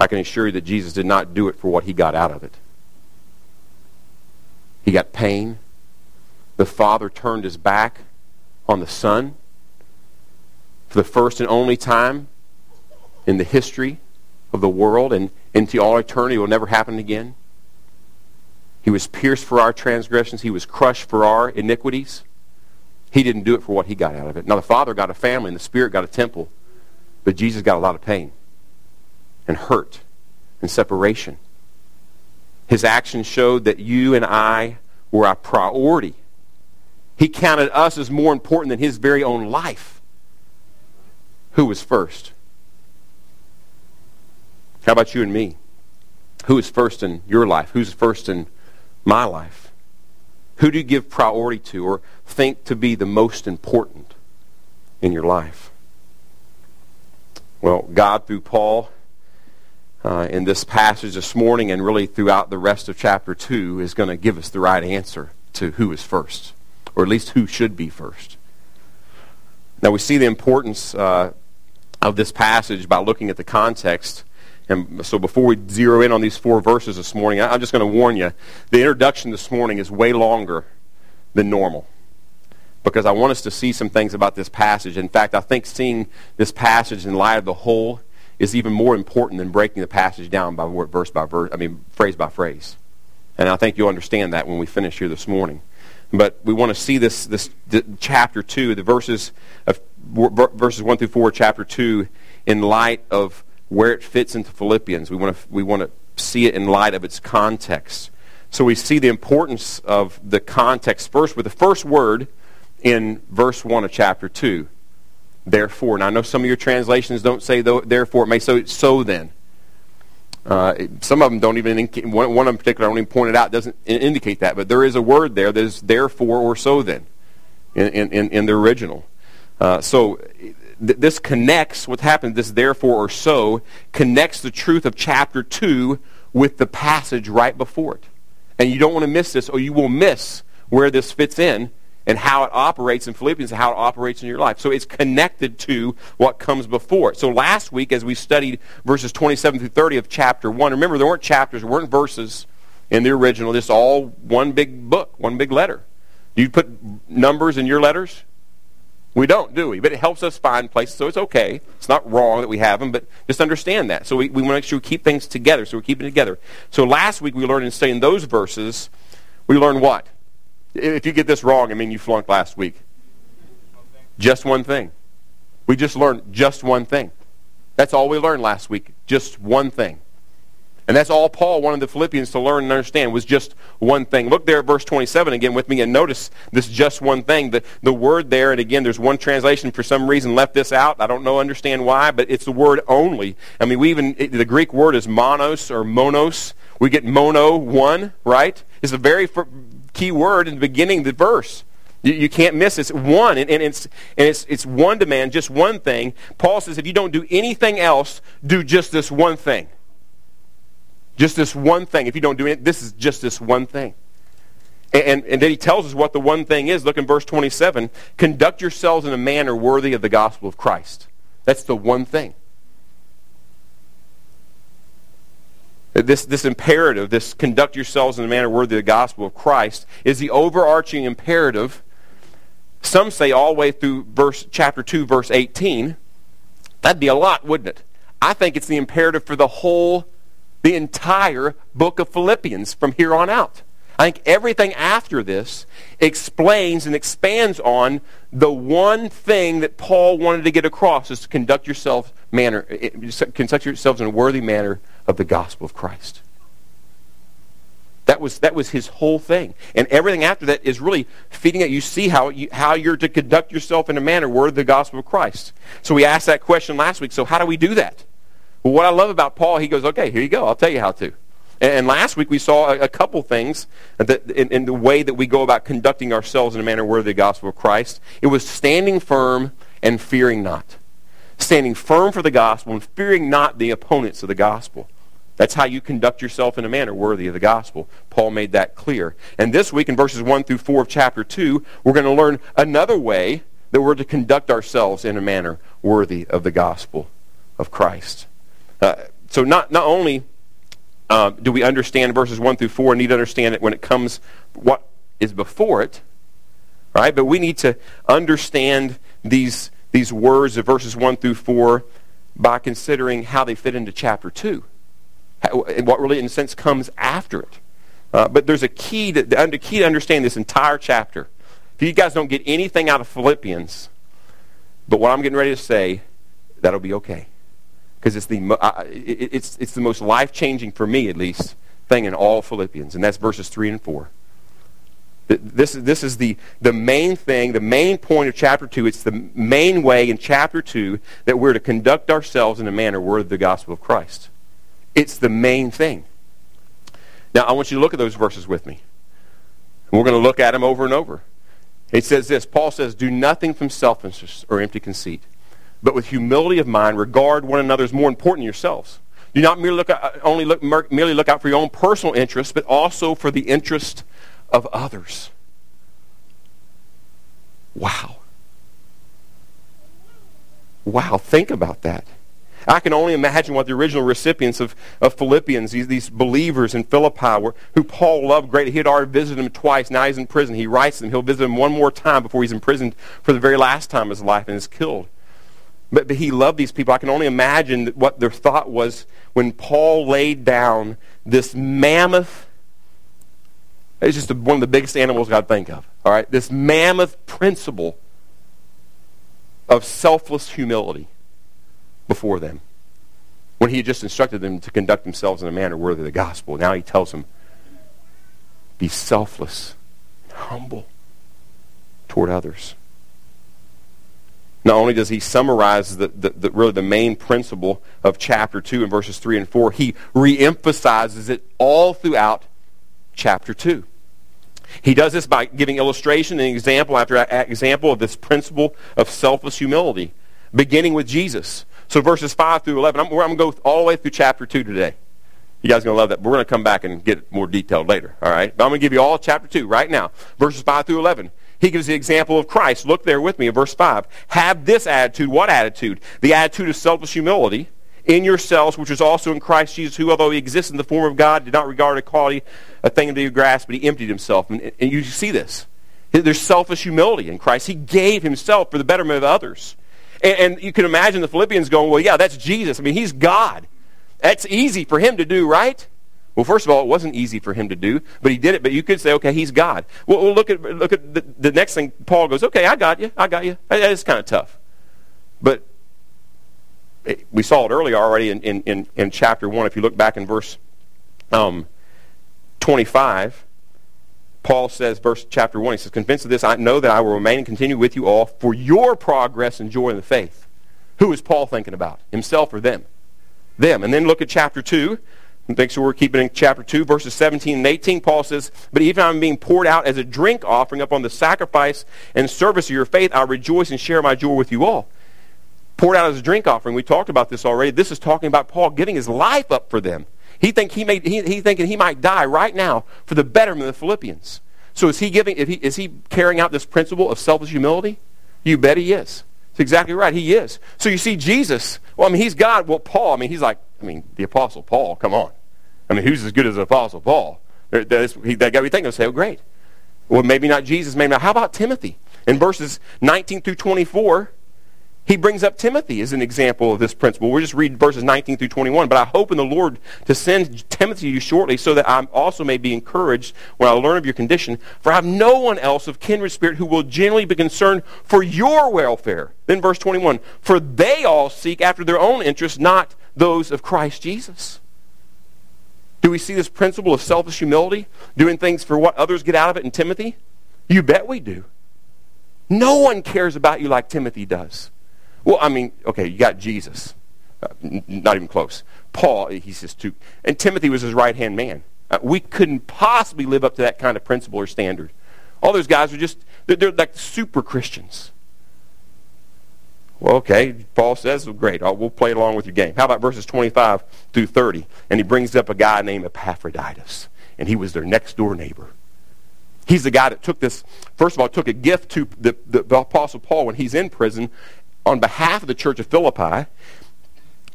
I can assure you that Jesus did not do it for what he got out of it. He got pain. The Father turned his back on the Son for the first and only time in the history of the world and into all eternity. It will never happen again. He was pierced for our transgressions. He was crushed for our iniquities. He didn't do it for what he got out of it. Now, the Father got a family and the Spirit got a temple, but Jesus got a lot of pain and hurt and separation. His actions showed that you and I were a priority. He counted us as more important than his very own life. Who was first? How about you and me? Who is first in your life? Who's first in my life? Who do you give priority to or think to be the most important in your life? Well, God, through Paul, uh, in this passage this morning and really throughout the rest of chapter 2, is going to give us the right answer to who is first, or at least who should be first. Now, we see the importance uh, of this passage by looking at the context and so before we zero in on these four verses this morning, I'm just going to warn you the introduction this morning is way longer than normal because I want us to see some things about this passage. In fact, I think seeing this passage in light of the whole is even more important than breaking the passage down by word, verse by verse, I mean, phrase by phrase. And I think you'll understand that when we finish here this morning. But we want to see this, this chapter 2, the verses, of, verses 1 through 4, chapter 2, in light of where it fits into Philippians. We want to, we want to see it in light of its context. So we see the importance of the context first with the first word in verse 1 of chapter 2. Therefore. Now, I know some of your translations don't say therefore. It may say so then. Uh, some of them don't even, one, one in particular, I don't even point it out, doesn't indicate that. But there is a word there that is therefore or so then in, in, in the original. Uh, so th- this connects what happened, this therefore or so, connects the truth of chapter 2 with the passage right before it. And you don't want to miss this, or you will miss where this fits in and how it operates in Philippians and how it operates in your life. So it's connected to what comes before. So last week, as we studied verses 27 through 30 of chapter 1, remember there weren't chapters, there weren't verses in the original, just all one big book, one big letter. Do you put numbers in your letters? We don't, do we? But it helps us find places, so it's okay. It's not wrong that we have them, but just understand that. So we, we want to make sure we keep things together, so we're keeping it together. So last week we learned in studying those verses, we learned what? If you get this wrong, I mean you flunked last week. Just one thing. We just learned just one thing. That's all we learned last week. Just one thing. And that's all Paul wanted the Philippians to learn and understand was just one thing. Look there at verse 27 again with me and notice this just one thing. The, the word there, and again, there's one translation for some reason left this out. I don't know, understand why, but it's the word only. I mean, we even, it, the Greek word is monos or monos. We get mono, one, right? It's a very key word in the beginning of the verse. You, you can't miss it. It's one, and, and, it's, and it's, it's one demand, just one thing. Paul says if you don't do anything else, do just this one thing. Just this one thing. If you don't do it, this is just this one thing. And, and, and, then he tells us what the one thing is. Look in verse 27. Conduct yourselves in a manner worthy of the gospel of Christ. That's the one thing. This, this imperative, this conduct yourselves in a manner worthy of the gospel of Christ, is the overarching imperative. Some say all the way through verse, chapter 2, verse 18. That'd be a lot, wouldn't it? I think it's the imperative for the whole the entire book of Philippians from here on out. I think everything after this explains and expands on the one thing that Paul wanted to get across is to conduct yourself manner, conduct yourselves in a worthy manner of the gospel of Christ. That was, that was his whole thing. And everything after that is really feeding it. You see how, you, how you're to conduct yourself in a manner worthy of the gospel of Christ. So we asked that question last week. So how do we do that? Well, what I love about Paul, he goes, okay, here you go. I'll tell you how to. And last week we saw a, couple things that in, in, the way that we go about conducting ourselves in a manner worthy of the gospel of Christ. It was standing firm and fearing not. Standing firm for the gospel and fearing not the opponents of the gospel. That's how you conduct yourself in a manner worthy of the gospel. Paul made that clear. And this week in verses 1 through 4 of chapter 2, we're going to learn another way that we're to conduct ourselves in a manner worthy of the gospel of Christ. Uh, so not, not only uh, do we understand verses 1 through 4 and need to understand it when it comes what is before it, right? But we need to understand these, these words of verses 1 through 4 by considering how they fit into chapter 2. and what really, in a sense, comes after it. Uh, but there's a key to, the key to understand this entire chapter. If you guys don't get anything out of Philippians, but what I'm getting ready to say, that'll be okay. Because it's the, it, it's, it's the most life changing, for me at least, thing in all Philippians, and that's verses 3 and 4. This, this is the, the main thing, the main point of chapter 2. It's the main way in chapter 2 that we're to conduct ourselves in a manner worthy of the gospel of Christ. It's the main thing. Now, I want you to look at those verses with me. We're going to look at them over and over. It says this Paul says, Do nothing from selfishness or empty conceit, but with humility of mind, regard one another as more important than yourselves. Do not merely look, out, uh, only look, merely look out for your own personal interests, but also for the interest of others. Wow. Wow, think about that. I can only imagine what the original recipients of, of Philippians, these, these believers in Philippi, were, who Paul loved greatly. He had already visited them twice. Now he's in prison. He writes them. He'll visit them one more time before he's imprisoned for the very last time of his life and is killed. But, but he loved these people. I can only imagine what their thought was when Paul laid down this mammoth it's just one of the biggest animals I think of. All right, this mammoth principle of selfless humility before them. When he had just instructed them to conduct themselves in a manner worthy of the gospel, now he tells them, be selfless, humble toward others. Not only does he summarize the, the, the, really the main principle of chapter 2 in verses 3 and 4, he reemphasizes it all throughout chapter 2. He does this by giving illustration and example after example of this principle of selfless humility, beginning with Jesus. So verses 5 through 11, I'm, I'm going to go all the way through chapter 2 today. You guys are going to love that. We're going to come back and get more detailed later, all right? But I'm going to give you all chapter 2 right now, verses 5 through 11. He gives the example of Christ. Look there with me in verse 5. Have this attitude. What attitude? The attitude of selfless humility in yourselves, which is also in Christ Jesus, who, although he exists in the form of God, did not regard equality a thing to be grasped, but he emptied himself. And, and you see this. There's selfish humility in Christ. He gave himself for the betterment of others. And, and you can imagine the Philippians going, well, yeah, that's Jesus. I mean, he's God. That's easy for him to do, right? Well, first of all, it wasn't easy for him to do, but he did it. But you could say, okay, he's God. Well, well look at look at the, the, next thing. Paul goes, okay, I got you, I got you. It's kind of tough, but we saw it earlier already in, in, in, in, chapter 1. If you look back in verse um, 25, Paul says, verse chapter 1, he says, Convinced of this, I know that I will remain and continue with you all for your progress and joy in the faith. Who is Paul thinking about? Himself or them? Them. And then look at chapter 2. Make sure we're keeping in chapter 2, verses 17 and 18. Paul says, But even I'm being poured out as a drink offering upon the sacrifice and service of your faith, I rejoice and share my joy with you all poured out as a drink offering. We talked about this already. This is talking about Paul giving his life up for them. He think he may he, he thinking he might die right now for the betterment of the Philippians. So is he giving he, is he carrying out this principle of selfish humility? You bet he is. It's exactly right. He is. So you see Jesus, well, I mean, he's God. Well, Paul, I mean, he's like, I mean, the Apostle Paul, come on. I mean, who's as good as the Apostle Paul? That, that got me thinking, say, oh, great. Well, maybe not Jesus, maybe not. How about Timothy? In verses 19 through 24, he brings up Timothy as an example of this principle. We'll just read verses 19 through 21. But I hope in the Lord to send Timothy to you shortly so that I also may be encouraged when I learn of your condition. For I have no one else of kindred spirit who will genuinely be concerned for your welfare. Then verse 21. For they all seek after their own interests, not those of Christ Jesus. Do we see this principle of selfish humility? Doing things for what others get out of it in Timothy? You bet we do. No one cares about you like Timothy does. Well, I mean, okay, you got Jesus. Uh, n- not even close. Paul, he says too. And Timothy was his right hand man. Uh, we couldn't possibly live up to that kind of principle or standard. All those guys are just, they're, they're like super Christians. Well, okay, Paul says, great, we'll play along with your game. How about verses 25 through 30? And he brings up a guy named Epaphroditus, and he was their next door neighbor. He's the guy that took this, first of all, took a gift to the, the, the Apostle Paul when he's in prison on behalf of the church of Philippi,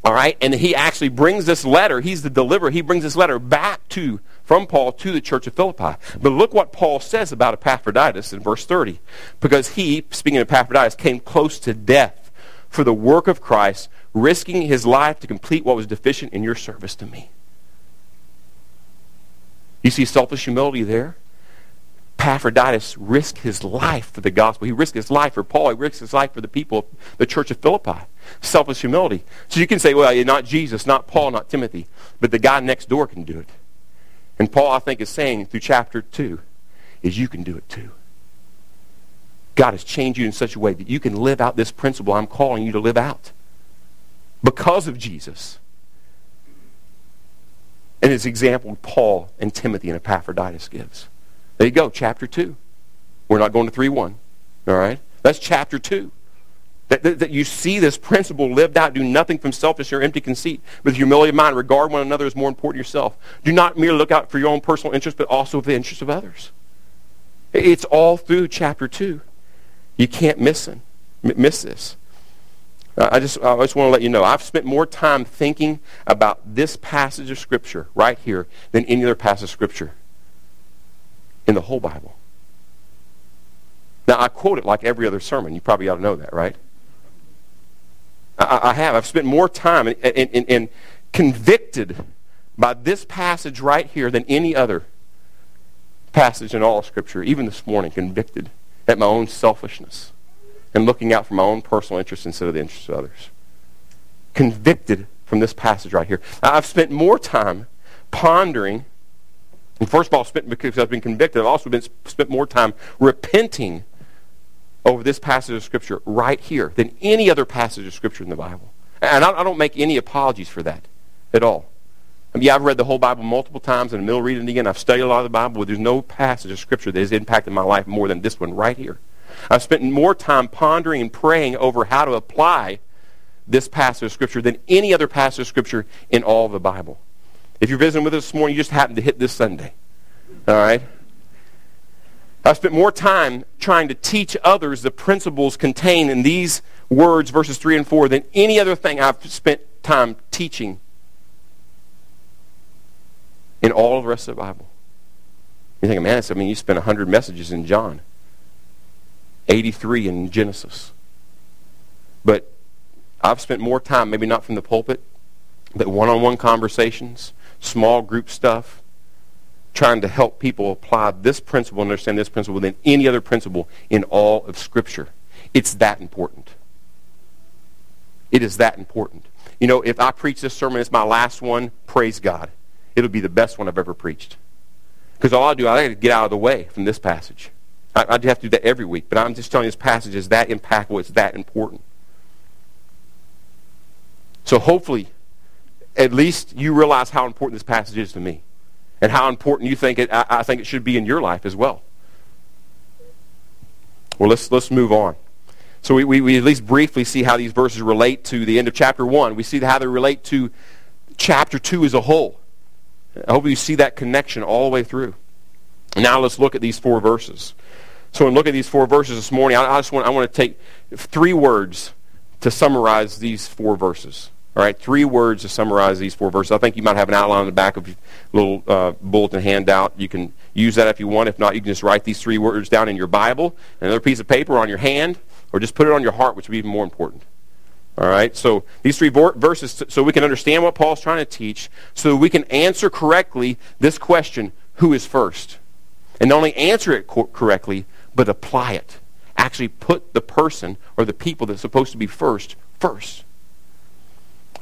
All right? And he actually brings this letter, he's the deliverer, he brings this letter back to, from Paul to the church of Philippi. But look what Paul says about Epaphroditus in verse 30. Because he, speaking of Epaphroditus, came close to death for the work of Christ, risking his life to complete what was deficient in your service to me. You see selfish humility there? Epaphroditus risked his life for the gospel. He risked his life for Paul. He risked his life for the people of the church of Philippi. Selfish humility. So you can say, well, not Jesus, not Paul, not Timothy, but the guy next door can do it. And Paul, I think, is saying through chapter 2 is you can do it too. God has changed you in such a way that you can live out this principle I'm calling you to live out because of Jesus. And his example, Paul and Timothy and Epaphroditus gives. There you go, chapter 2. We're not going to 3 1. All right? That's chapter 2. That, that, that, you see this principle lived out. Do nothing from selfish or empty conceit. With humility of mind, regard one another as more important than yourself. Do not merely look out for your own personal interest, but also for the interest of others. It's all through chapter 2. You can't miss, miss this. I just, I just want to let you know, I've spent more time thinking about this passage of Scripture right here than any other passage of Scripture in the whole Bible. Now, I quote it like every other sermon. You probably ought to know that, right? I, I have. I've spent more time and, and convicted by this passage right here than any other passage in all of Scripture, even this morning, convicted at my own selfishness and looking out for my own personal interests instead of the interests of others. Convicted from this passage right here. Now, I've spent more time pondering and first of all, spent because I've been convicted, I've also been spent more time repenting over this passage of Scripture right here than any other passage of Scripture in the Bible. And I, I don't make any apologies for that at all. I mean, yeah, I've read the whole Bible multiple times, and I'm reading it again. I've studied a lot of the Bible, but there's no passage of Scripture that has impacted my life more than this one right here. I've spent more time pondering and praying over how to apply this passage of Scripture than any other passage of Scripture in all the Bible. If you're visiting with us this morning, you just happened to hit this Sunday. All right? I've spent more time trying to teach others the principles contained in these words, verses 3 and 4, than any other thing I've spent time teaching in all the rest of the Bible. You think, man, I mean, you spent 100 messages in John, 83 in Genesis. But I've spent more time, maybe not from the pulpit, but one on one conversations, small group stuff, trying to help people apply this principle and understand this principle than any other principle in all of Scripture. It's that important. It is that important. You know, if I preach this sermon, it's my last one, praise God. It'll be the best one I've ever preached. Because all I do, I got to get out of the way from this passage. I, I have to do that every week, but I'm just telling you this passage is that impactful. It's that important. So hopefully at least you realize how important this passage is to me and how important you think it, I, I think it should be in your life as well. Well, let's, let's move on. So we, we, we, at least briefly see how these verses relate to the end of chapter 1. We see how they relate to chapter 2 as a whole. I hope you see that connection all the way through. Now let's look at these four verses. So when look at these four verses this morning, I, I just want, I want to take three words to summarize these four verses. All right, three words to summarize these four verses. I think you might have an outline on the back of your little uh, bulletin handout. You can use that if you want. If not, you can just write these three words down in your Bible, another piece of paper on your hand, or just put it on your heart, which would be even more important. All right, so these three verses, so we can understand what Paul's trying to teach, so we can answer correctly this question who is first? And not only answer it co- correctly, but apply it. Actually, put the person or the people that's supposed to be first first.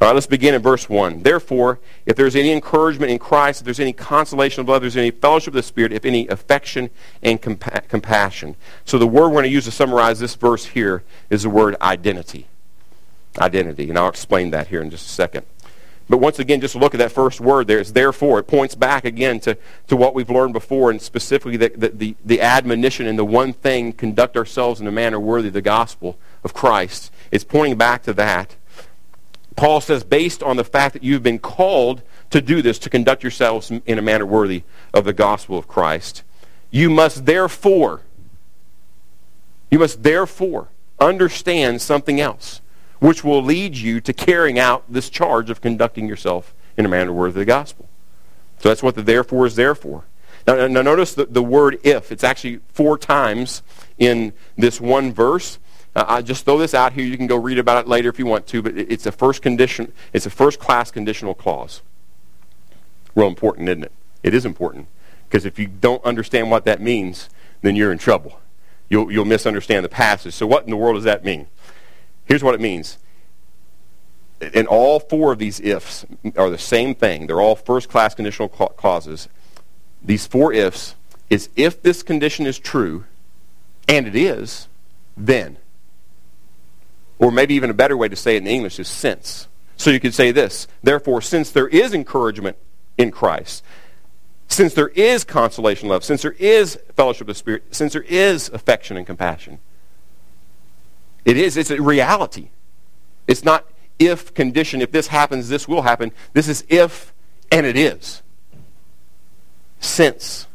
All right, let's begin in verse 1. Therefore, if there's any encouragement in Christ, if there's any consolation of love, if there's any fellowship of the Spirit, if any affection and compa- compassion. So the word we're going to use to summarize this verse here is the word identity. Identity. And I'll explain that here in just a second. But once again, just look at that first word there. It's therefore. It points back again to, to what we've learned before, and specifically the, the, the, the admonition and the one thing, conduct ourselves in a manner worthy of the gospel of Christ. It's pointing back to that. Paul says, based on the fact that you've been called to do this, to conduct yourselves in a manner worthy of the gospel of Christ, you must therefore, you must therefore understand something else. Which will lead you to carrying out this charge of conducting yourself in a manner worthy of the gospel. So that's what the therefore is there for. Now, now notice the, the word if. It's actually four times in this one verse. Uh, I just throw this out here. You can go read about it later if you want to, but it's a first condition. It's a first class conditional clause. Real important, isn't it? It is important because if you don't understand what that means, then you're in trouble. You'll, you'll misunderstand the passage. So what in the world does that mean? Here's what it means. And all four of these ifs are the same thing. They're all first class conditional clauses. These four ifs is if this condition is true, and it is, then. Or maybe even a better way to say it in English is since. So you could say this Therefore, since there is encouragement in Christ, since there is consolation, love, since there is fellowship of the Spirit, since there is affection and compassion, it is, it's a reality. It's not if condition, if this happens, this will happen. This is if, and it is. Since.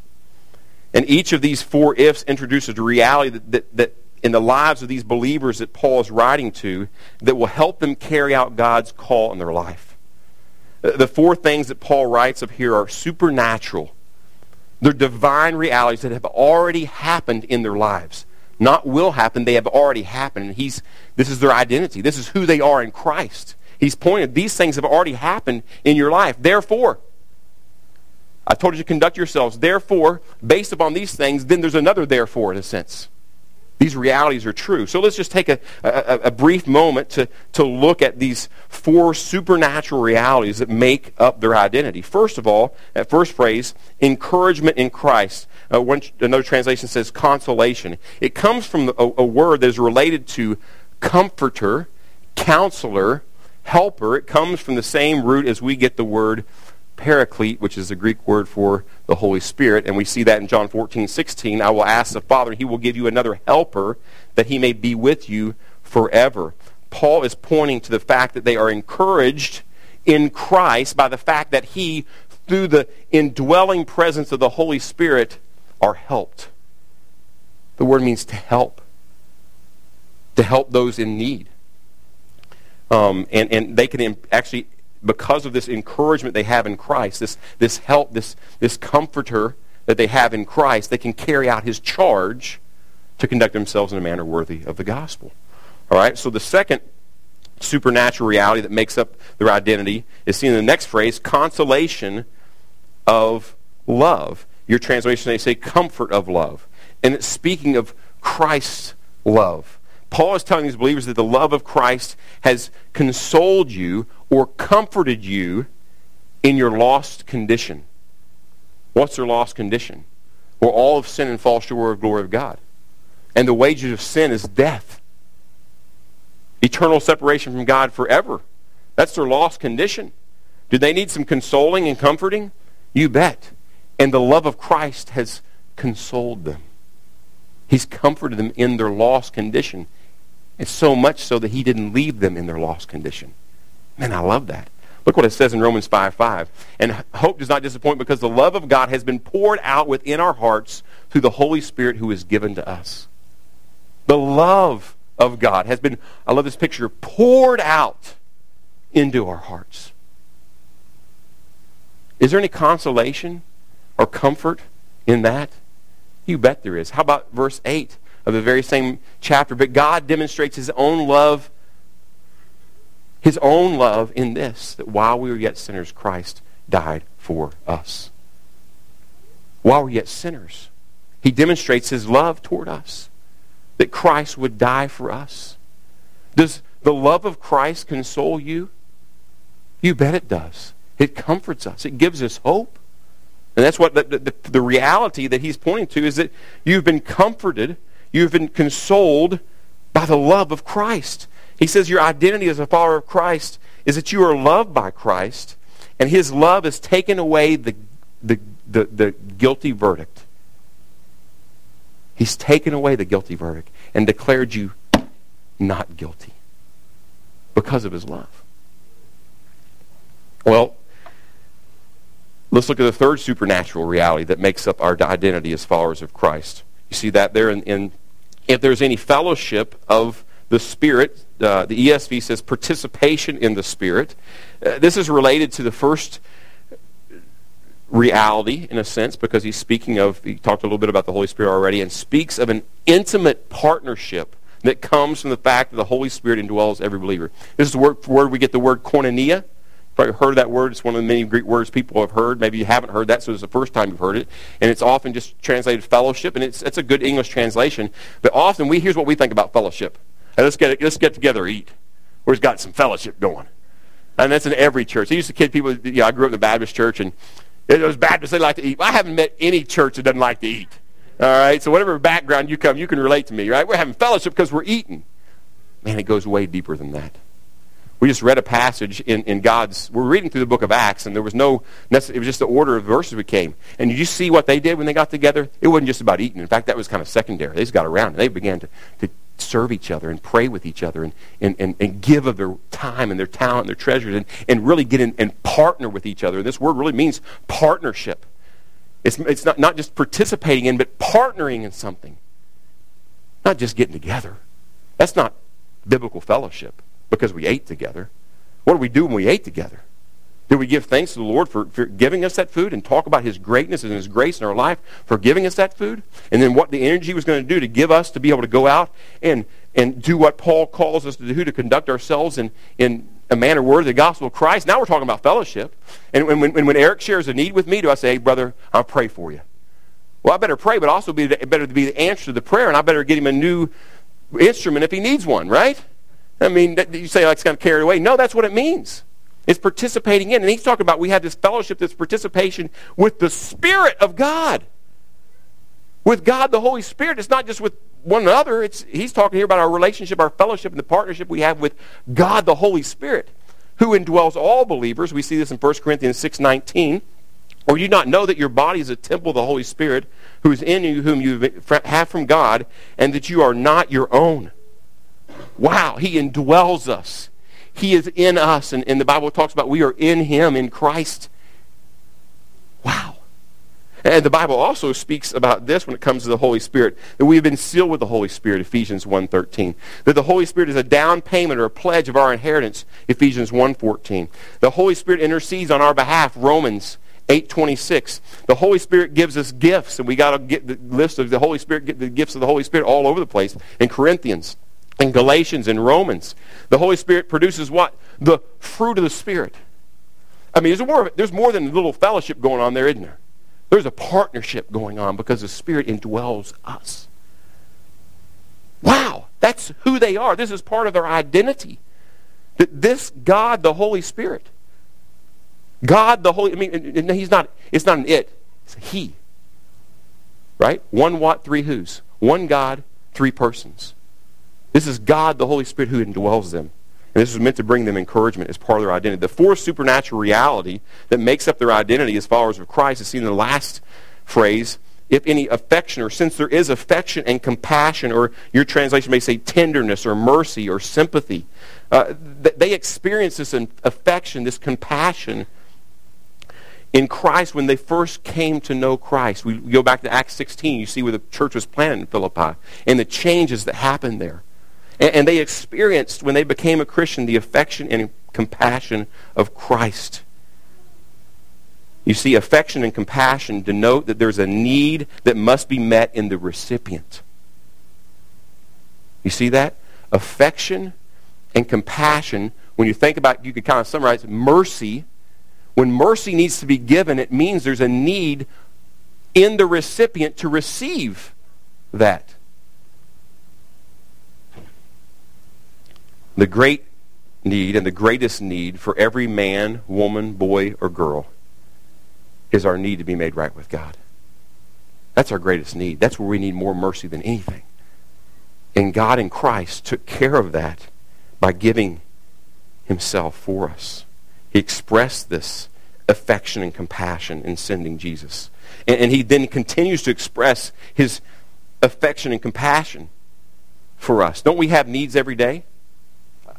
And each of these four ifs introduces a reality that, that, that in the lives of these believers that Paul is writing to that will help them carry out God's call in their life. The four things that Paul writes of here are supernatural. They're divine realities that have already happened in their lives. Not will happen, they have already happened. He's, this is their identity. This is who they are in Christ. He's pointed, these things have already happened in your life. Therefore, I told you to conduct yourselves. Therefore, based upon these things, then there's another therefore in a sense. These realities are true. So let's just take a, a, a, brief moment to, to look at these four supernatural realities that make up their identity. First of all, that first phrase, encouragement in Christ. Uh, one, another translation says consolation. It comes from a, a word that is related to comforter, counselor, helper. It comes from the same root as we get the word paraclete, which is the Greek word for the Holy Spirit. And we see that in John 14, 16. I will ask the Father, he will give you another helper that he may be with you forever. Paul is pointing to the fact that they are encouraged in Christ by the fact that he, through the indwelling presence of the Holy Spirit, are helped. The word means to help, to help those in need. Um, and, and they can actually because of this encouragement they have in Christ, this, this help, this, this comforter that they have in Christ, they can carry out his charge to conduct themselves in a manner worthy of the gospel. All right, so the second supernatural reality that makes up their identity is seen in the next phrase consolation of love. Your translation, they say comfort of love. And it's speaking of Christ's love. Paul is telling these believers that the love of Christ has consoled you or comforted you in your lost condition. What's their lost condition? Well, all of sin and fall short of glory of God. And the wages of sin is death. Eternal separation from God forever. That's their lost condition. Do they need some consoling and comforting? You bet. And the love of Christ has consoled them. He's comforted them in their lost condition. It's so much so that he didn't leave them in their lost condition. Man, I love that. Look what it says in Romans 5 5. And hope does not disappoint because the love of God has been poured out within our hearts through the Holy Spirit who is given to us. The love of God has been, I love this picture, poured out into our hearts. Is there any consolation or comfort in that? You bet there is. How about verse 8? of the very same chapter. But God demonstrates his own love, his own love in this, that while we were yet sinners, Christ died for us. While we're yet sinners, he demonstrates his love toward us, that Christ would die for us. Does the love of Christ console you? You bet it does. It comforts us. It gives us hope. And that's what the, the, the reality that he's pointing to is that you've been comforted You've been consoled by the love of Christ. He says your identity as a follower of Christ is that you are loved by Christ, and his love has taken away the, the, the, the guilty verdict. He's taken away the guilty verdict and declared you not guilty because of his love. Well, let's look at the third supernatural reality that makes up our identity as followers of Christ. You see that there in, in if there's any fellowship of the Spirit. Uh, the ESV says participation in the Spirit. Uh, this is related to the first reality, in a sense, because he's speaking of, he talked a little bit about the Holy Spirit already, and speaks of an intimate partnership that comes from the fact that the Holy Spirit indwells every believer. This is word we get the word koinonia. Probably heard that word. It's one of the many Greek words people have heard. Maybe you haven't heard that, so it's the first time you've heard it. And it's often just translated fellowship, and it's, it's a good English translation. But often, we here's what we think about fellowship. Hey, let's get let's get together, eat. Where's got some fellowship going? And that's in every church. I used to kid people. You know, I grew up in the Baptist church, and those Baptists they like to eat. I haven't met any church that doesn't like to eat. All right, so whatever background you come, you can relate to me, right? We're having fellowship because we're eating. Man, it goes way deeper than that. We just read a passage in, in God's. We're reading through the book of Acts, and there was no. It was just the order of verses we came. And you see what they did when they got together? It wasn't just about eating. In fact, that was kind of secondary. They just got around and they began to, to serve each other and pray with each other and, and, and, and give of their time and their talent and their treasures and, and really get in and partner with each other. And this word really means partnership. It's, it's not, not just participating in, but partnering in something. Not just getting together. That's not biblical fellowship because we ate together. What do we do when we ate together? Do we give thanks to the Lord for, for giving us that food and talk about His greatness and His grace in our life for giving us that food? And then what the energy was going to do to give us to be able to go out and, and do what Paul calls us to do to conduct ourselves in, in a manner worthy of the gospel of Christ. Now we're talking about fellowship. And when, when, when Eric shares a need with me, do I say, hey, brother, I'll pray for you? Well, I better pray, but also be the, better to be the answer to the prayer, and I better get him a new instrument if he needs one, right? I mean, you say like it's kind of carried away. No, that's what it means. It's participating in. And he's talking about we have this fellowship, this participation with the Spirit of God. With God, the Holy Spirit. It's not just with one another. It's, he's talking here about our relationship, our fellowship, and the partnership we have with God, the Holy Spirit, who indwells all believers. We see this in 1 Corinthians 6.19. Or you not know that your body is a temple of the Holy Spirit, who is in you, whom you have from God, and that you are not your own. Wow, he indwells us. He is in us. And, and the Bible talks about we are in him, in Christ. Wow. And the Bible also speaks about this when it comes to the Holy Spirit, that we have been sealed with the Holy Spirit, Ephesians 1.13. That the Holy Spirit is a down payment or a pledge of our inheritance, Ephesians 1.14. The Holy Spirit intercedes on our behalf, Romans 8.26. The Holy Spirit gives us gifts, and we got to get the list of the Holy Spirit, get the gifts of the Holy Spirit all over the place in Corinthians in Galatians and Romans. The Holy Spirit produces what? The fruit of the Spirit. I mean, there's more, there's more than a little fellowship going on there, isn't there? There's a partnership going on because the Spirit indwells us. Wow, that's who they are. This is part of their identity. That this God, the Holy Spirit, God, the Holy, I mean, he's not, it's not an it, it's a he. Right? One what, three who's. One God, three persons. This is God, the Holy Spirit, who indwells them. And this is meant to bring them encouragement as part of their identity. The fourth supernatural reality that makes up their identity as followers of Christ is seen in the last phrase, if any affection, or since there is affection and compassion, or your translation may say tenderness or mercy or sympathy, uh, they experience this affection, this compassion in Christ when they first came to know Christ. We go back to Acts 16, you see where the church was planted in Philippi, and the changes that happened there. And, and they experienced, when they became a Christian, the affection and compassion of Christ. You see, affection and compassion denote that there's a need that must be met in the recipient. You see that? Affection and compassion, when you think about, you could kind of summarize mercy. When mercy needs to be given, it means there's a need in the recipient to receive that. The great need and the greatest need for every man, woman, boy, or girl is our need to be made right with God. That's our greatest need. That's where we need more mercy than anything. And God in Christ took care of that by giving himself for us. He expressed this affection and compassion in sending Jesus. And, and he then continues to express his affection and compassion for us. Don't we have needs every day?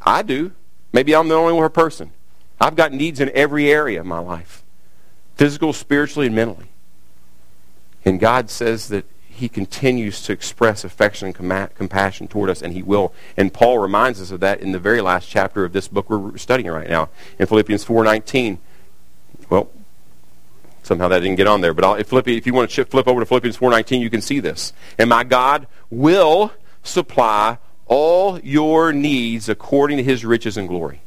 I do. Maybe I'm the only one person. I've got needs in every area of my life physical, spiritually, and mentally. And God says that he continues to express affection and com- compassion toward us, and he will. And Paul reminds us of that in the very last chapter of this book we're studying right now, in Philippians 4.19. Well, somehow that didn't get on there, but I'll, if, if you want to flip over to Philippians 4.19, you can see this. And my God will supply all your needs according to his riches and glory.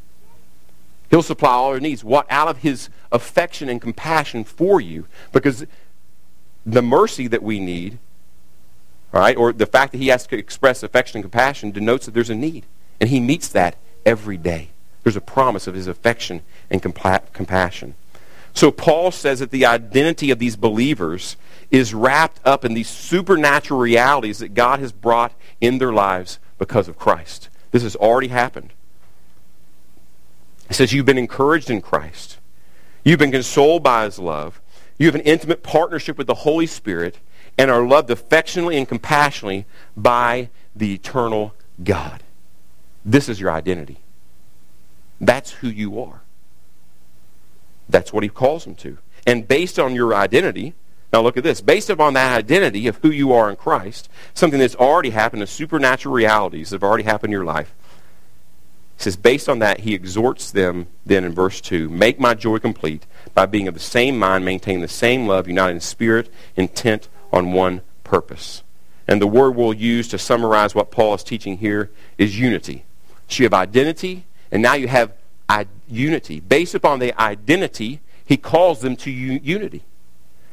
He'll supply all your needs. What? Out of his affection and compassion for you. Because the mercy that we need, right, or the fact that he has to express affection and compassion denotes that there's a need. And he meets that every day. There's a promise of his affection and compa- compassion. So Paul says that the identity of these believers is wrapped up in these supernatural realities that God has brought in their lives because of Christ. This has already happened. He says, You've been encouraged in Christ. You've been consoled by his love. You have an intimate partnership with the Holy Spirit and are loved affectionately and compassionately by the eternal God. This is your identity. That's who you are. That's what he calls them to. And based on your identity, now look at this. Based upon that identity of who you are in Christ, something that's already happened, the supernatural realities that have already happened in your life, he says, based on that, he exhorts them then in verse 2 Make my joy complete by being of the same mind, maintaining the same love, united in spirit, intent on one purpose. And the word we'll use to summarize what Paul is teaching here is unity. So you have identity, and now you have unity. Based upon the identity, he calls them to unity.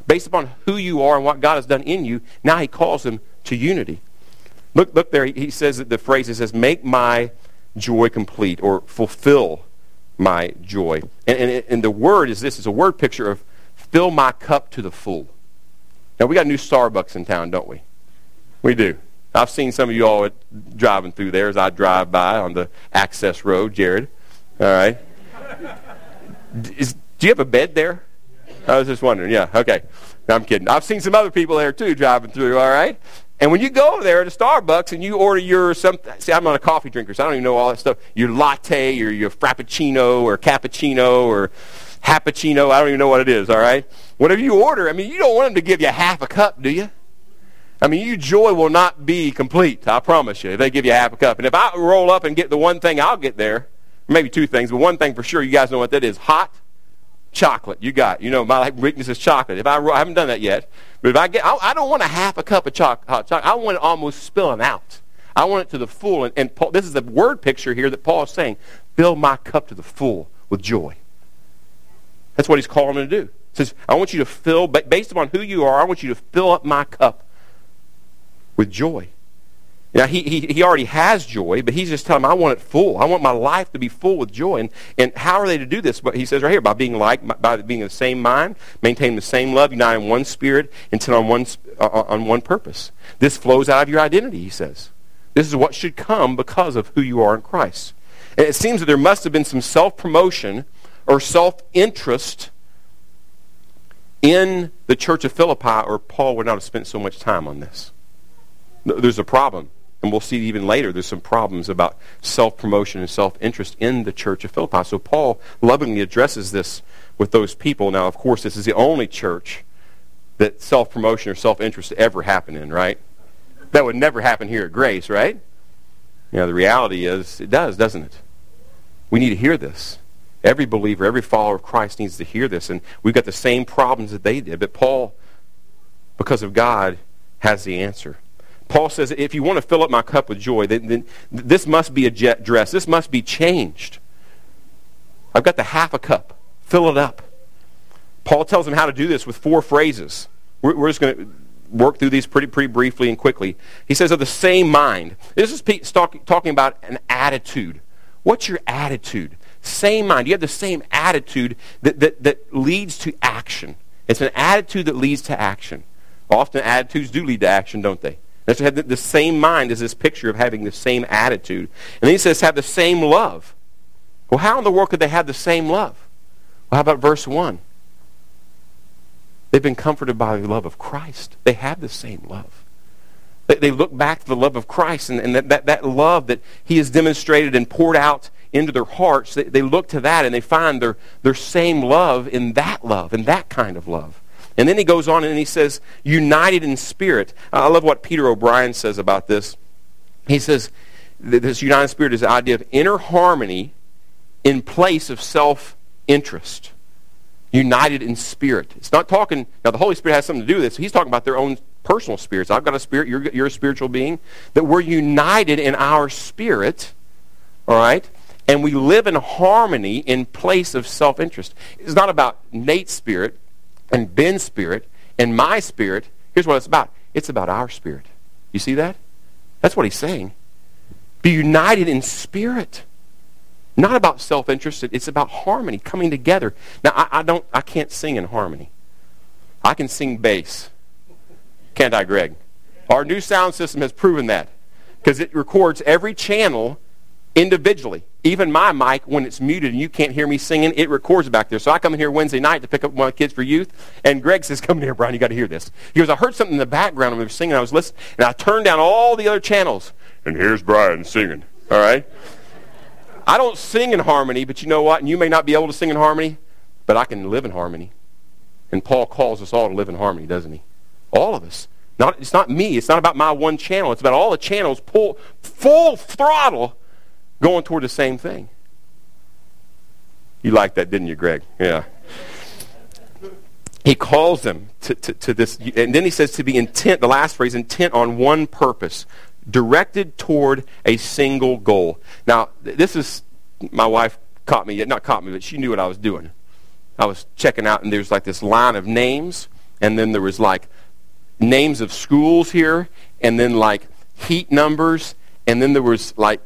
Based upon who you are and what God has done in you, now he calls them to unity. Look, look there. He says that the phrase he says, "Make my joy complete," or "Fulfill my joy." And, and, and the word is this: is a word picture of "fill my cup to the full." Now we got a new Starbucks in town, don't we? We do. I've seen some of you all driving through there as I drive by on the access road, Jared. All right. Is, do you have a bed there? I was just wondering. Yeah. Okay. No, I'm kidding. I've seen some other people there too driving through. All right. And when you go there to Starbucks and you order your some, see, I'm not a coffee drinker, so I don't even know all that stuff. Your latte or your frappuccino or cappuccino or cappuccino. I don't even know what it is. All right. Whatever you order, I mean, you don't want them to give you half a cup, do you? I mean, your joy will not be complete. I promise you. If they give you half a cup, and if I roll up and get the one thing I'll get there, maybe two things, but one thing for sure, you guys know what that is: hot chocolate. You got, you know, my weakness is chocolate. If I, I haven't done that yet, but if I get, I, I don't want a half a cup of choc, hot chocolate. I want it almost spilling out. I want it to the full. And, and Paul, this is the word picture here that Paul is saying: fill my cup to the full with joy. That's what he's calling me to do. He says, I want you to fill, based upon who you are, I want you to fill up my cup with joy. Now, he, he, he already has joy, but he's just telling them, I want it full. I want my life to be full with joy. And, and how are they to do this? But he says right here, by being like, by being the same mind, maintaining the same love, united in one spirit, intent on one, uh, on one purpose. This flows out of your identity, he says. This is what should come because of who you are in Christ. And it seems that there must have been some self-promotion or self-interest in the church of Philippi, or Paul would not have spent so much time on this. There's a problem. And we'll see even later there's some problems about self promotion and self interest in the church of Philippi. So Paul lovingly addresses this with those people. Now, of course, this is the only church that self promotion or self interest ever happened in, right? That would never happen here at Grace, right? You know, the reality is it does, doesn't it? We need to hear this. Every believer, every follower of Christ needs to hear this. And we've got the same problems that they did. But Paul, because of God, has the answer. Paul says, if you want to fill up my cup with joy, then, then this must be addressed. This must be changed. I've got the half a cup. Fill it up. Paul tells him how to do this with four phrases. We're, we're just going to work through these pretty, pretty briefly and quickly. He says, of the same mind. This is talk, talking about an attitude. What's your attitude? Same mind. You have the same attitude that, that, that leads to action. It's an attitude that leads to action. Often attitudes do lead to action, don't they? Let's have the same mind as this picture of having the same attitude. And then he says, have the same love. Well, how in the world could they have the same love? Well, how about verse 1? They've been comforted by the love of Christ. They have the same love. They, they look back to the love of Christ and, and that, that, that, love that he has demonstrated and poured out into their hearts. They, they look to that and they find their, their same love in that love, in that kind of love. And then he goes on and he says, united in spirit. I love what Peter O'Brien says about this. He says, this united spirit is the idea of inner harmony in place of self interest. United in spirit. It's not talking, now the Holy Spirit has something to do with this. He's talking about their own personal spirits. I've got a spirit, you're, you're a spiritual being. That we're united in our spirit, all right? And we live in harmony in place of self interest. It's not about Nate's spirit and Ben's spirit and my spirit. Here's what it's about it's about our spirit. You see that? That's what he's saying. Be united in spirit. Not about self-interest. It's about harmony, coming together. Now, I, I, don't, I can't sing in harmony. I can sing bass. Can't I, Greg? Our new sound system has proven that because it records every channel individually. Even my mic, when it's muted and you can't hear me singing, it records back there. So I come in here Wednesday night to pick up my kids for youth, and Greg says, "Come in here, Brian. You got to hear this." He goes, "I heard something in the background when we were singing. I was listening, and I turned down all the other channels, and here's Brian singing. All right." I don't sing in harmony, but you know what? And you may not be able to sing in harmony, but I can live in harmony. And Paul calls us all to live in harmony, doesn't he? All of us. Not, it's not me. It's not about my one channel. It's about all the channels pull full throttle going toward the same thing. You liked that, didn't you, Greg? Yeah. He calls them to, to, to this, and then he says to be intent, the last phrase, intent on one purpose, directed toward a single goal. Now, this is, my wife caught me, not caught me, but she knew what I was doing. I was checking out, and there's like this line of names, and then there was like names of schools here, and then like heat numbers, and then there was like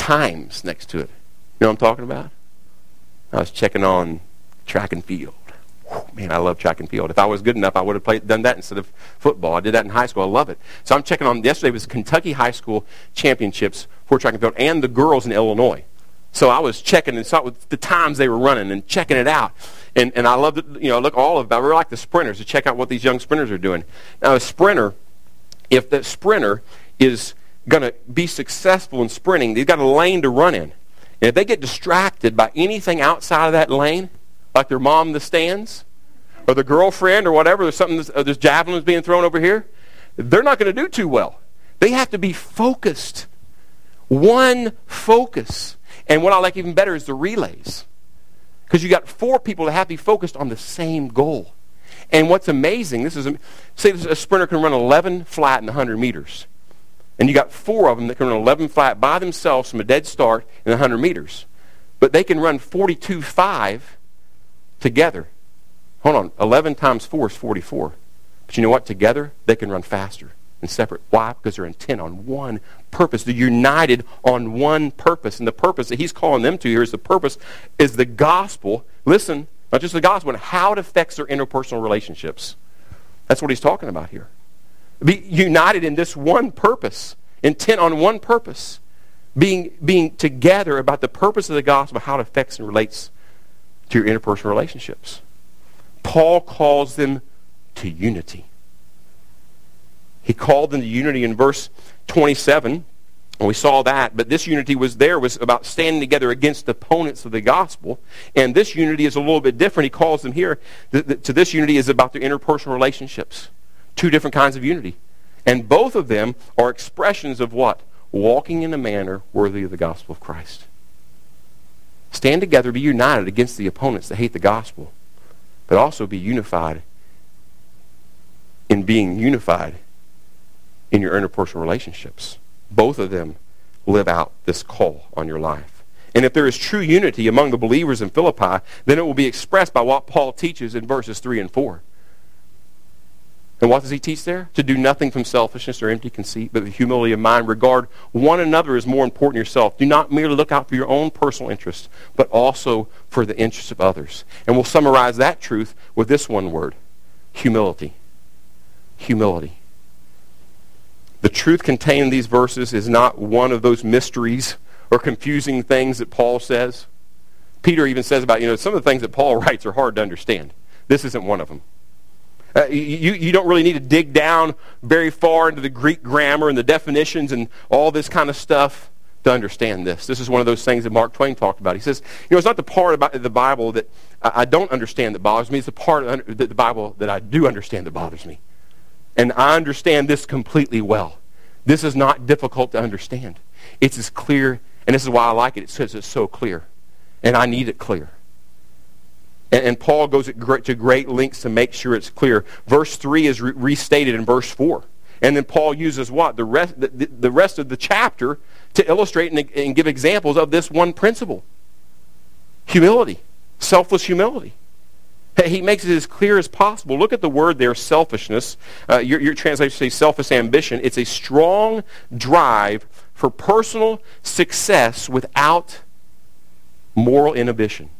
times next to it. You know what I'm talking about? I was checking on track and field. man, I love track and field. If I was good enough, I would have played, done that instead of football. I did that in high school. I love it. So I'm checking on, yesterday was Kentucky High School Championships for track and field and the girls in Illinois. So I was checking and saw the times they were running and checking it out. And, and I love it, you know, look all of. I really like the sprinters to check out what these young sprinters are doing. Now, a sprinter, if the sprinter is going to be successful in sprinting, they've got a lane to run in. And if they get distracted by anything outside of that lane, like their mom in the stands, or the girlfriend, or whatever, there's something, uh, there's javelins being thrown over here, they're not going to do too well. They have to be focused. One focus. And what I like even better is the relays. Because you got four people that have to be focused on the same goal. And what's amazing, this is, say a sprinter can run 11 flat in 100 meters. And you got four of them that can run 11 flat by themselves from a dead start in 100 meters. But they can run 42.5 together. Hold on, 11 times 4 is 44. But you know what? Together, they can run faster and separate. Why? Because they're intent on one purpose. They're united on one purpose. And the purpose that he's calling them to here is the purpose is the gospel. Listen, not just the gospel, and how it affects their interpersonal relationships. That's what he's talking about here. Be united in this one purpose, intent on one purpose. Being, being together about the purpose of the gospel, how it affects and relates to your interpersonal relationships. Paul calls them to unity. He called them to unity in verse 27. And we saw that, but this unity was there, was about standing together against opponents of the gospel. And this unity is a little bit different. He calls them here to this unity is about their interpersonal relationships. Two different kinds of unity. And both of them are expressions of what? Walking in a manner worthy of the gospel of Christ. Stand together, be united against the opponents that hate the gospel, but also be unified in being unified in your interpersonal relationships. Both of them live out this call on your life. And if there is true unity among the believers in Philippi, then it will be expressed by what Paul teaches in verses 3 and 4. And what does he teach there? To do nothing from selfishness or empty conceit, but with humility of mind. Regard one another as more important than yourself. Do not merely look out for your own personal interests, but also for the interests of others. And we'll summarize that truth with this one word humility. Humility. The truth contained in these verses is not one of those mysteries or confusing things that Paul says. Peter even says about, you know, some of the things that Paul writes are hard to understand. This isn't one of them. Uh, you, you don't really need to dig down very far into the Greek grammar and the definitions and all this kind of stuff to understand this. This is one of those things that Mark Twain talked about. He says, you know, it's not the part about the Bible that I don't understand that bothers me. It's the part of the Bible that I do understand that bothers me. And I understand this completely well. This is not difficult to understand. It's as clear, and this is why I like it. It says it's so clear. And I need it clear. And, and Paul goes to great lengths to make sure it's clear. Verse 3 is re- restated in verse 4. And then Paul uses what? The rest, the, the rest of the chapter to illustrate and, and give examples of this one principle. Humility. Selfless humility. He makes it as clear as possible. Look at the word there, selfishness. Uh, your, your translation says selfish ambition. It's a strong drive for personal success without moral inhibition.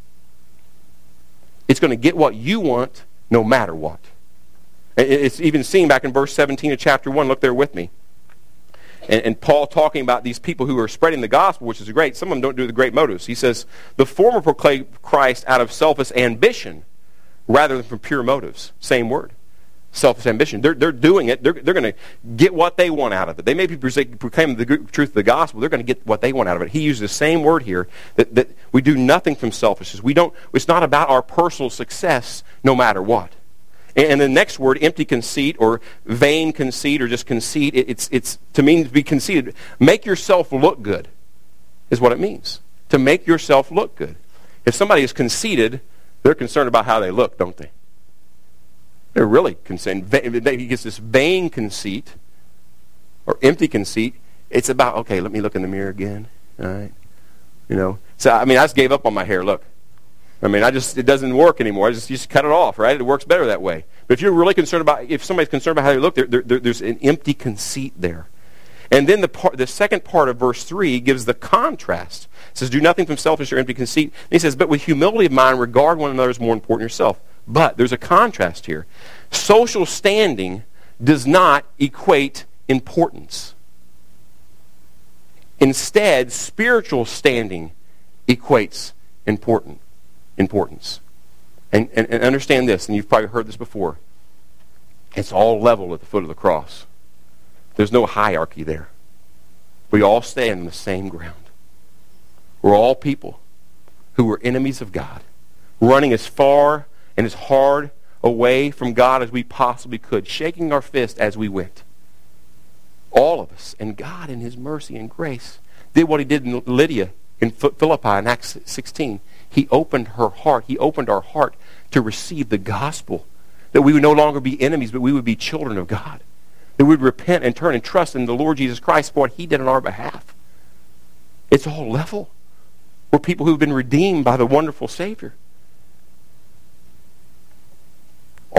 It's going to get what you want no matter what. It's even seen back in verse 17 of chapter 1. Look there with me. And, and, Paul talking about these people who are spreading the gospel, which is great. Some of them don't do the great motives. He says, the former proclaim Christ out of selfish ambition rather than from pure motives. Same word. Selfish ambition. They're, they're doing it. They're, they're going to get what they want out of it. They may be proclaiming the truth of the gospel. They're going to get what they want out of it. He uses the same word here that, that we do nothing from selfishness. We don't, it's not about our personal success no matter what. And the next word, empty conceit or vain conceit or just conceit, it's, it's to mean to be conceited. Make yourself look good is what it means. To make yourself look good. If somebody is conceited, they're concerned about how they look, don't they? They're really concerned. He gets this vain conceit or empty conceit. It's about, okay, let me look in the mirror again. All right. You know. So, I mean, I just gave up on my hair. Look. I mean, I just, it doesn't work anymore. I just, just cut it off, right? It works better that way. But if you're really concerned about, if somebody's concerned about how they look, there, there, there's an empty conceit there. And then the, part, the second part of verse 3 gives the contrast. It says, Do nothing from selfish or empty conceit. And he says, But with humility of mind, regard one another as more important than yourself. But there's a contrast here. Social standing does not equate importance. Instead, spiritual standing equates important, importance. And, and, and understand this, and you've probably heard this before. It's all level at the foot of the cross. There's no hierarchy there. We all stand on the same ground. We're all people who were enemies of God, running as far and as hard away from God as we possibly could, shaking our fist as we went. All of us. And God, in His mercy and grace, did what He did in Lydia in Philippi in Acts 16. He opened her heart. He opened our heart to receive the gospel. That we would no longer be enemies, but we would be children of God. That we would repent and turn and trust in the Lord Jesus Christ for what He did on our behalf. It's all level. We're people who've been redeemed by the wonderful Savior.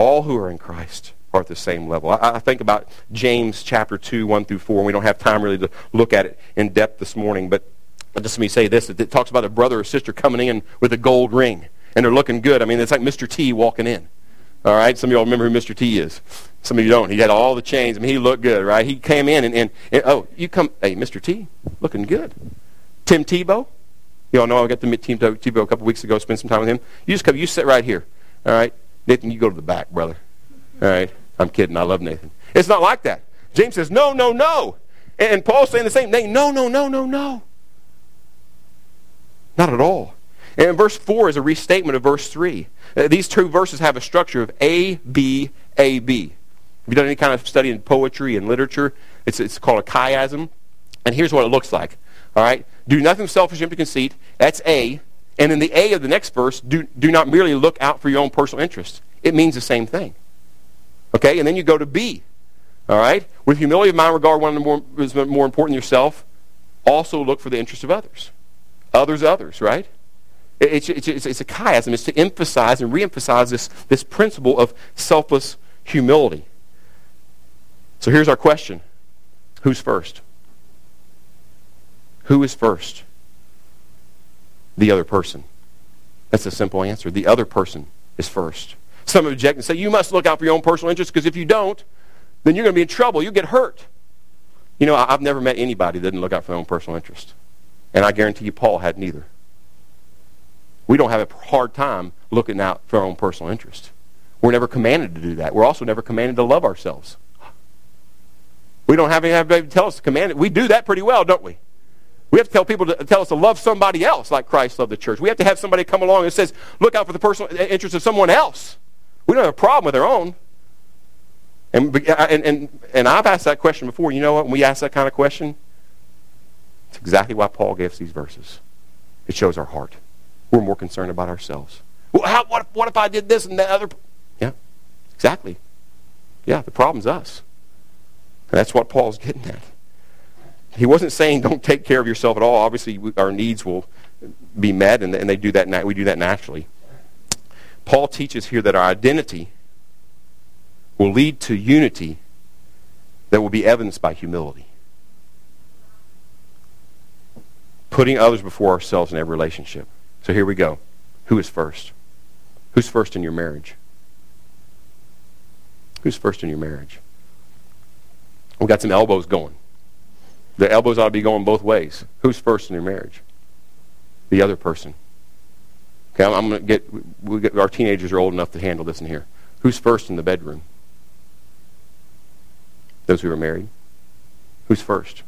All who are in Christ are at the same level. I, I, think about James chapter 2, 1 through 4, and we don't have time really to look at it in depth this morning, but just let me say this. It talks about a brother or sister coming in with a gold ring, and they're looking good. I mean, it's like Mr. T walking in. All right? Some of y'all remember who Mr. T is. Some of you don't. He had all the chains. I mean, he looked good, right? He came in, and, and, and oh, you come, hey, Mr. T, looking good. Tim Tebow, you all know I got to meet Tim Tebow a couple weeks ago, spend some time with him. You just come, you sit right here. All right? Nathan, you go to the back, brother. All right? I'm kidding. I love Nathan. It's not like that. James says, no, no, no. And Paul's saying the same thing. No, no, no, no, no. Not at all. And verse 4 is a restatement of verse 3. Uh, these two verses have a structure of A, B, A, B. If you've done any kind of study in poetry and literature, it's, it's called a chiasm. And here's what it looks like. All right? Do nothing selfish, empty conceit. That's A. And in the A of the next verse, do, do not merely look out for your own personal interests. It means the same thing. Okay? And then you go to B. All right? With humility of mind, regard one more, is more important than yourself. Also look for the interests of others. Others, others, right? It's, it's, it's, it's a chiasm. It's to emphasize and reemphasize this, this principle of selfless humility. So here's our question Who's first? Who is first? The other person. That's a simple answer. The other person is first. Some object and say, you must look out for your own personal interests because if you don't, then you're going to be in trouble. You'll get hurt. You know, I've never met anybody that didn't look out for their own personal interest. And I guarantee you Paul had neither. We don't have a hard time looking out for our own personal interest. We're never commanded to do that. We're also never commanded to love ourselves. We don't have anybody to tell us to command it. We do that pretty well, don't we? We have to tell people to tell us to love somebody else like Christ loved the church. We have to have somebody come along and says, look out for the personal interest of someone else. We don't have a problem with our own. And, and, and, and I've asked that question before. You know what? When we ask that kind of question, it's exactly why Paul gave us these verses. It shows our heart. We're more concerned about ourselves. Well, how, what, what if I did this and that other? Yeah, exactly. Yeah, the problem's us. And that's what Paul's getting at. He wasn't saying don't take care of yourself at all. Obviously, we, our needs will be met, and, and they do that. We do that naturally. Paul teaches here that our identity will lead to unity that will be evidenced by humility. Putting others before ourselves in every relationship. So here we go. Who is first? Who's first in your marriage? Who's first in your marriage? We've got some elbows going. The elbows ought to be going both ways. Who's first in your marriage? The other person. Okay, I'm, I'm going to get, we get, our teenagers are old enough to handle this in here. Who's first in the bedroom? Those who are married. Who's first?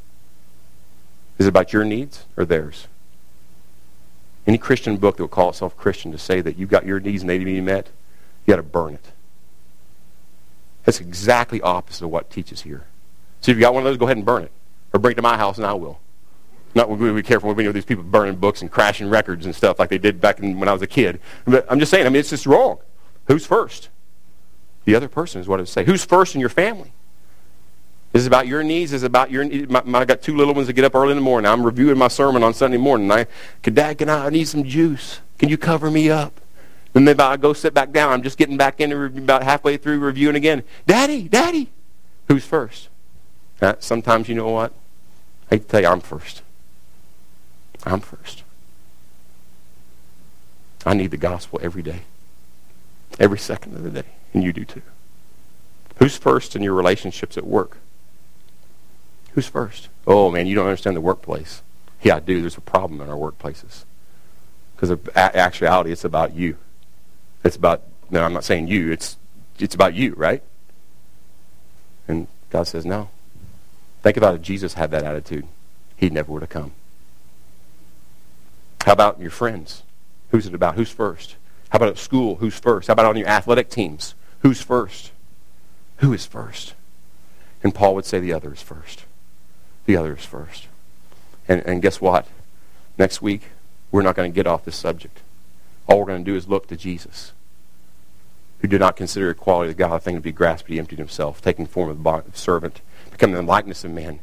Is it about your needs or theirs? Any Christian book that will call itself Christian to say that you've got your needs and they need to be met, you got to burn it. That's exactly opposite of what teaches here. So if you've got one of those, go ahead and burn it. Or bring it to my house and I will. Not we be careful when we with these people burning books and crashing records and stuff like they did back in, when I was a kid. But I'm just saying, I mean, it's just wrong. Who's first? The other person is what it say. Who's first in your family? This is about your needs? Is about your my, my, I got two little ones that get up early in the morning. I'm reviewing my sermon on Sunday morning. I, Dad, can I, I need some juice. Can you cover me up? And then I go sit back down. I'm just getting back into about halfway through reviewing again. Daddy, Daddy. Who's first? Uh, sometimes you know what? I tell you, I'm first. I'm first. I need the gospel every day. Every second of the day. And you do too. Who's first in your relationships at work? Who's first? Oh, man, you don't understand the workplace. Yeah, I do. There's a problem in our workplaces. Because in actuality, it's about you. It's about, no, I'm not saying you. It's, it's about you, right? And God says, no. Think about if Jesus had that attitude. He never would have come. How about your friends? Who's it about? Who's first? How about at school? Who's first? How about on your athletic teams? Who's first? Who is first? And Paul would say the other is first. The other is first. And, and guess what? Next week, we're not going to get off this subject. All we're going to do is look to Jesus, who did not consider equality with God a thing to be grasped, he emptied himself, taking form of a servant, becoming the likeness of man,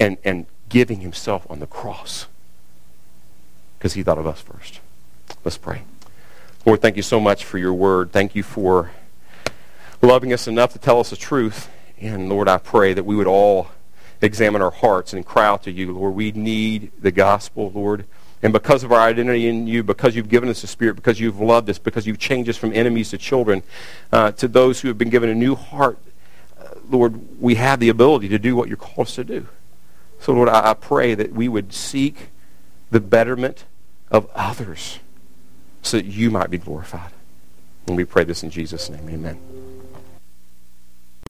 and, and giving himself on the cross because he thought of us first. Let's pray. Lord, thank you so much for your word. Thank you for loving us enough to tell us the truth. And Lord, I pray that we would all examine our hearts and cry out to you, Lord. We need the gospel, Lord. And because of our identity in you, because you've given us the Spirit, because you've loved us, because you've changed us from enemies to children, uh, to those who have been given a new heart, Lord, we have the ability to do what you're called us to do. So, Lord, I, I pray that we would seek the betterment of others so that you might be glorified. And we pray this in Jesus' name. Amen.